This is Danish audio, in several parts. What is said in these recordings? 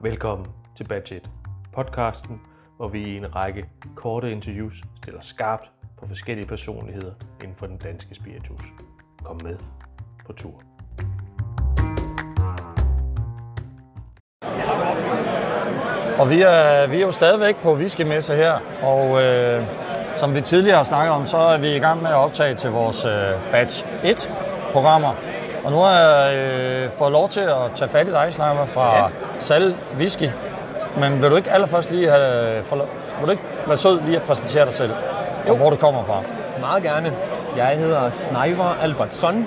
Velkommen til Budget, podcasten, hvor vi i en række korte interviews stiller skarpt på forskellige personligheder inden for den danske spiritus. Kom med på tur. Og vi er, vi er jo stadigvæk på Viskemesse her, og øh, som vi tidligere har snakket om, så er vi i gang med at optage til vores øh, Batch 1-programmer. Og nu har jeg øh, fået lov til at tage fat i dig, Sniper, fra ja. Sal Whisky. Men vil du ikke allerførst lige have, for, vil du ikke være sød lige at præsentere dig selv, jo. og hvor du kommer fra? Meget gerne. Jeg hedder Sniper Albertson,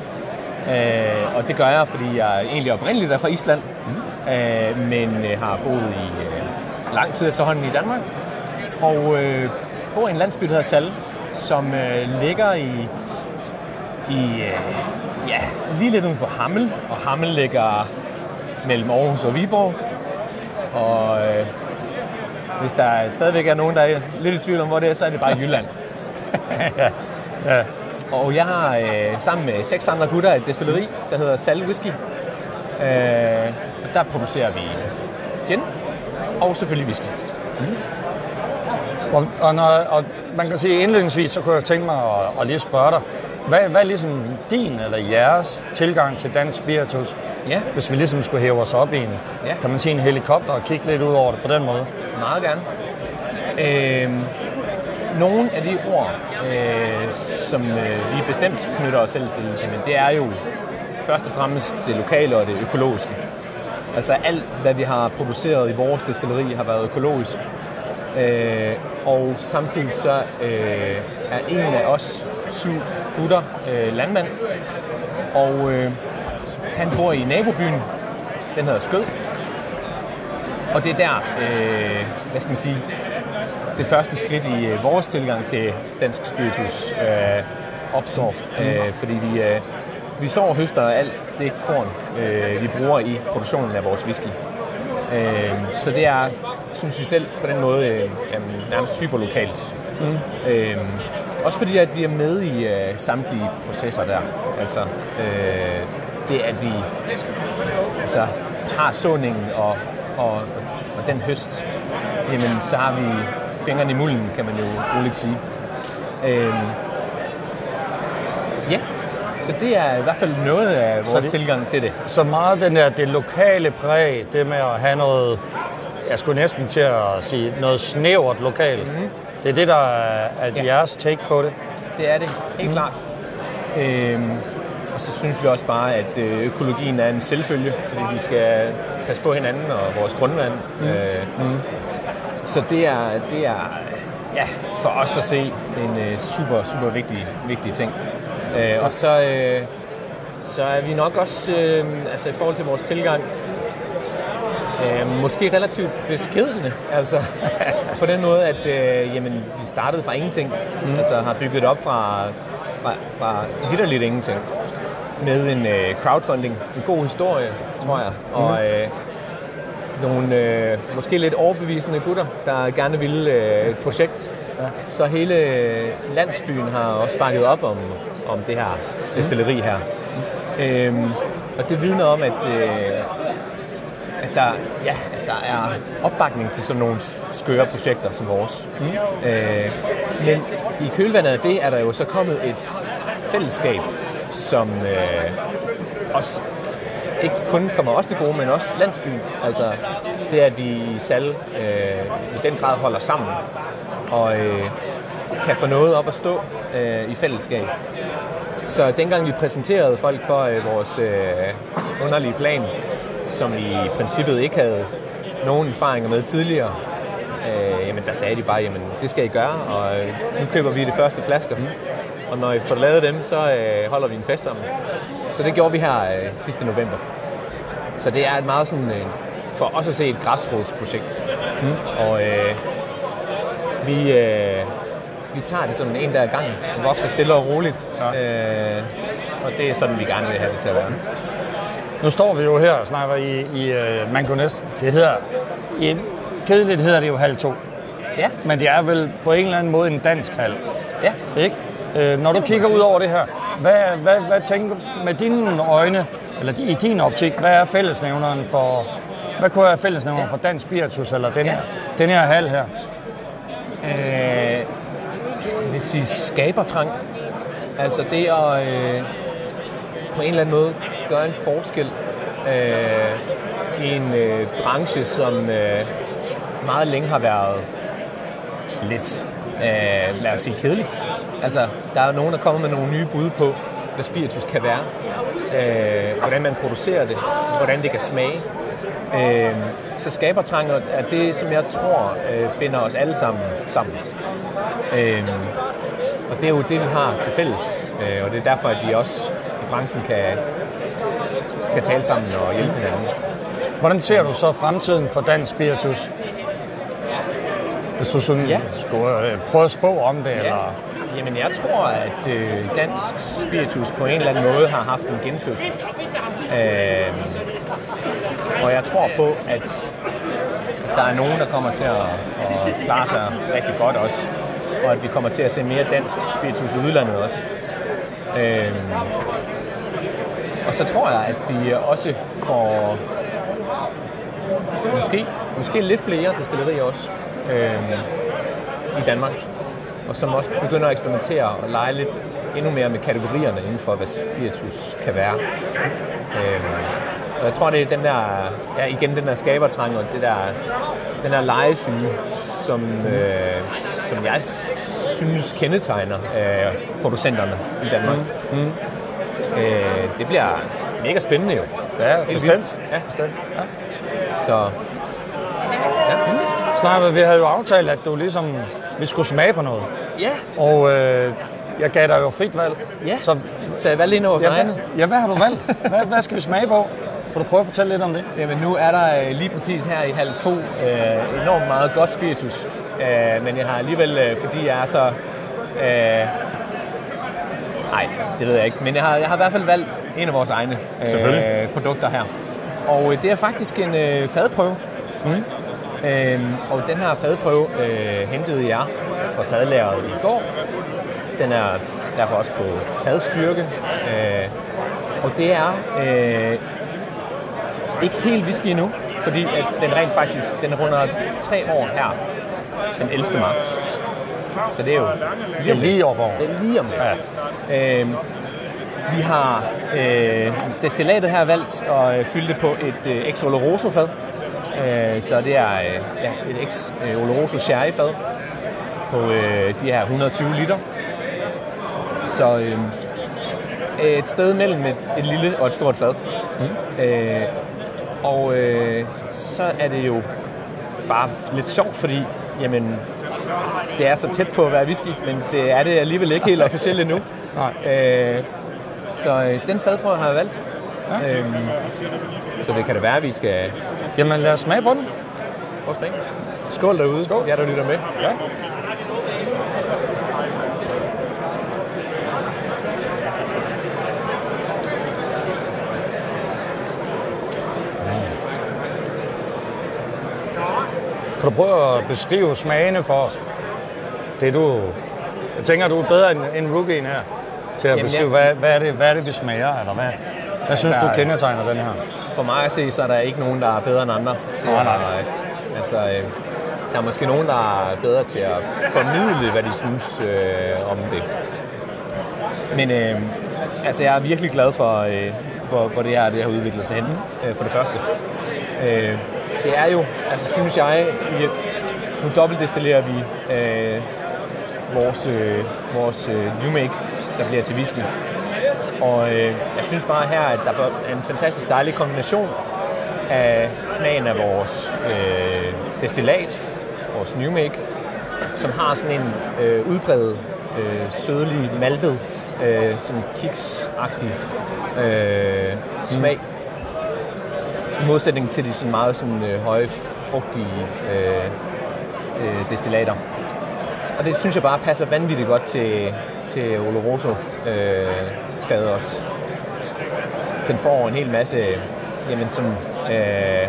øh, og det gør jeg, fordi jeg egentlig oprindeligt er fra Island, mm. øh, men øh, har boet i øh, lang tid efterhånden i Danmark, og øh, bor i en landsby, der hedder Sal, som øh, ligger i, i øh, ja, lige lidt uden for Hammel, og Hammel ligger mellem Aarhus og Viborg, og øh, hvis der stadigvæk er nogen, der er lidt i tvivl om, hvor det er, så er det bare i Jylland. ja. ja. Og jeg har øh, sammen med seks andre gutter et destilleri, der hedder Sal Whisky. Øh, og der producerer vi gin og selvfølgelig whisky. Mm. Og, og, når, og man kan sige indledningsvis, så kunne jeg tænke mig at, at lige spørge dig, hvad, hvad er ligesom din eller jeres tilgang til dansk spiritus? Ja. Hvis vi ligesom skulle hæve os op i en, Ja. kan man sige en helikopter og kigge lidt ud over det på den måde? Meget gerne. Øh, nogle af de ord, øh, som øh, vi bestemt knytter os selv til, jamen, det er jo først og fremmest det lokale og det økologiske. Altså alt, hvad vi har produceret i vores destilleri, har været økologisk. Øh, og samtidig så øh, er en af os syv gutter øh, landmand. Og øh, han bor i nabobyen. Den hedder Skød. Og det er der, øh, hvad skal man sige, det første skridt i øh, vores tilgang til dansk spiritus øh, opstår. Øh, fordi vi, øh, vi så og høster alt det korn, øh, vi bruger i produktionen af vores whisky. Øh, så det er, synes vi selv, på den måde øh, nærmest hyperlokalt. Mm. Øh, også fordi, at vi er med i øh, samtlige processer der. Altså, øh, det at vi altså, har såningen og, og, og den høst, jamen, så har vi fingeren i mulden, kan man jo roligt sige. Øh, ja, så det er i hvert fald noget af vores det... tilgang til det. Så meget den der, det lokale præg, det med at have noget, jeg skulle næsten til at sige, noget snævert lokalt. Mm-hmm. Det er det, der er, Ja. jeres take på det. Det er det, helt klart. Øhm, og så synes vi også bare, at øh, økologien er en selvfølge, fordi vi skal passe på hinanden og vores grundvand. Mm. Øh, mm. Så det er, det er ja, for os at se en øh, super, super vigtig, vigtig ting. Øh, og så, øh, så er vi nok også, øh, altså i forhold til vores tilgang, Øh, måske relativt beskedende, altså på den måde, at øh, jamen, vi startede fra ingenting, mm. altså har bygget op fra, fra, fra vidderligt ingenting, med en øh, crowdfunding, en god historie, tror jeg, og øh, nogle øh, måske lidt overbevisende gutter, der gerne ville øh, et projekt. Ja. Så hele landsbyen har også bakket op om, om det her destilleri her. Øhm, og det vidner om, at, øh, at, der, ja, at der er opbakning til sådan nogle skøre projekter som vores. Mm. Øh, men i kølvandet af det er der jo så kommet et fællesskab, som øh, også ikke kun kommer os til gode, men også landsbyen. Altså det, at vi i Sal øh, i den grad holder sammen og øh, kan få noget op at stå øh, i fællesskab. Så dengang vi præsenterede folk for øh, vores øh, underlige plan, som i princippet ikke havde nogen erfaringer med tidligere, øh, jamen der sagde de bare, jamen det skal I gøre, og øh, nu køber vi de første flasker. Og når I får lavet dem, så øh, holder vi en fest sammen. Så det gjorde vi her øh, sidste november. Så det er et meget sådan, øh, for os at se et græsrodsprojekt. Mm. Og øh, vi, øh, vi tager det sådan en der gang, vokser stille og roligt. Ja. Øh, og det er sådan, vi gerne vil have det til at være. Nu står vi jo her og snakker i, i uh, Mango Nest. Det hedder, i, kedeligt hedder det jo halv to. Ja, Men det er vel på en eller anden måde en dansk halv. ja. Ikke? Øh, når du kigger ud over det her, hvad, hvad, hvad tænker med dine øjne, eller i din optik, hvad er fællesnævneren for, hvad kunne være fællesnævner for dansk spiritus, eller den, her, den her hal her? Øh, vil sige skabertrang. Altså det at øh, på en eller anden måde gøre en forskel øh, i en øh, branche, som øh, meget længe har været lidt, øh, lad os sige, kedelig. Altså, der er nogen, der kommer med nogle nye bud på, hvad spiritus kan være. Øh, hvordan man producerer det, hvordan det kan smage. Øh, så skabertrang er det, som jeg tror øh, binder os alle sammen sammen. Øh, og det er jo det, vi har til fælles. Øh, og det er derfor, at vi også branchen kan, kan tale sammen og hjælpe hinanden. Hvordan ser du så fremtiden for dansk spiritus? Hvis du sådan Ja. skulle øh, prøve at spå om det, eller... Jamen, jeg tror, at øh, dansk spiritus på en eller anden måde har haft en genfødsel. Øh, og jeg tror på, at der er nogen, der kommer til at, at klare sig rigtig godt også. Og at vi kommer til at se mere dansk spiritus i udlandet også. Øh, og så tror jeg, at vi også får måske, måske lidt flere destillerier også øh, i Danmark og som også begynder at eksperimentere og lege lidt endnu mere med kategorierne inden for, hvad spiritus kan være. Øh, og jeg tror, det er den der, ja, igen den der skabertrang og det der, den der legesyge, som, øh, som jeg synes kendetegner øh, producenterne i Danmark. Mm. mm. Øh, det bliver mega spændende jo. Ja, Helt bestemt. vildt. Ja, bestemt. Ja. så ja. Snart, vi havde jo aftalt, at du ligesom, vi skulle smage på noget. ja, Og øh, jeg gav dig jo frit valg. ja. Så så jeg valgte af vores ja, hvad, ja, hvad har du valgt? Hvad, hvad skal vi smage på? Kan du prøve at fortælle lidt om det? Jamen nu er der øh, lige præcis her i halv to øh, enormt meget godt spiritus. Øh, men jeg har alligevel, øh, fordi jeg er så... Øh, nej, det ved jeg ikke. Men jeg har, jeg har i hvert fald valgt en af vores egne øh, produkter her. Og øh, det er faktisk en øh, fadprøve. Mm. Øhm, og den her fadprøve øh, hentede jeg fra fadlageret i går. Den er derfor også på fadstyrke. Øh, og det er øh, ikke helt whisky endnu, fordi at den rent faktisk den runder tre år her den 11. marts. Så det er jo Det er lige over. det er lige om ja. Øhm, Vi har øh, destillatet her valgt at øh, fylde det på et øh, ex Oloroso fad. Øh, så det er øh, ja, et ex øh, Oloroso sherry fad på øh, de her 120 liter. Så øh, et sted mellem et, et lille og et stort fad. Mm. Øh, og øh, så er det jo bare lidt sjovt, fordi jamen, det er så tæt på at være whisky, men det er det alligevel ikke helt officielt endnu. Nej. Øh, så øh, den fadprøve har jeg valgt. Ja. Øhm, så det kan det være, at vi skal Jamen lad os smage på den. prøve at smage. Skål derude, Skål. jer der lytter med. Ja. Kan du prøve at beskrive smagene for os? Det du, jeg tænker, du er bedre end, end rookien her til at Jamen, beskrive, jeg- hvad, hvad, er det, hvad er det, vi smager, eller hvad, hvad synes du Altså, kendetegner den her? For mig at se, så er der ikke nogen, der er bedre end andre. Til Nej, nej, at. Altså, øh, der er måske nogen, der er bedre til at formidle, hvad de synes øh, om det. Men øh, altså, jeg er virkelig glad for, øh, hvor, hvor det her det har udviklet sig hen, øh, for det første. Øh, det er jo, altså synes jeg, i, nu dobbeltdestillerer vi øh, vores, øh, vores øh, new make, der bliver til whisky. Og øh, jeg synes bare her, at der er en fantastisk dejlig kombination af smagen af vores øh, destillat, vores new make, som har sådan en øh, udbredet, øh, sødlig, maltet, øh, sådan kiksagtig øh, smag. I modsætning til de sådan meget sådan, øh, høje, frugtige øh, øh, destillater. Og det synes jeg bare passer vanvittigt godt til, til Oloroso øh, fadet også. Den får en hel masse jamen, sådan, øh,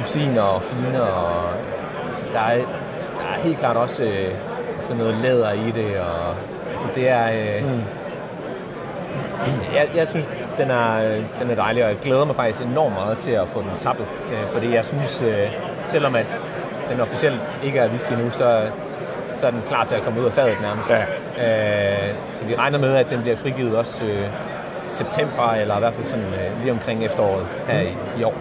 rosiner og finer. Og, altså, der, er, der er helt klart også øh, sådan noget læder i det. Og, altså, det er... Øh, mm. Jeg, jeg synes, den er, den er dejlig, og jeg glæder mig faktisk enormt meget til at få den tappet. Øh, fordi jeg synes, øh, selvom at den officielt ikke er whisky nu, så, så er den klar til at komme ud af fadet nærmest. Ja. Øh, så vi regner med, at den bliver frigivet også øh, september, eller i hvert fald sådan øh, lige omkring efteråret her i, i år.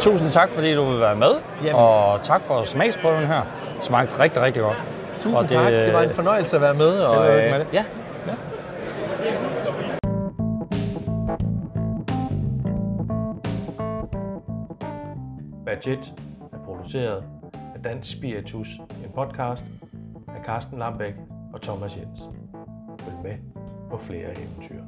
Tusind tak, fordi du vil være med, Jamen. og tak for smagsprøven her. Det smagte rigtig, rigtig godt. Tusind Og det, tak. Det var en fornøjelse at være med. Og, øh, med det. Ja, Budget er produceret af Dansk Spiritus, en podcast af Carsten Lambæk og Thomas Jens. Følg med på flere eventyr.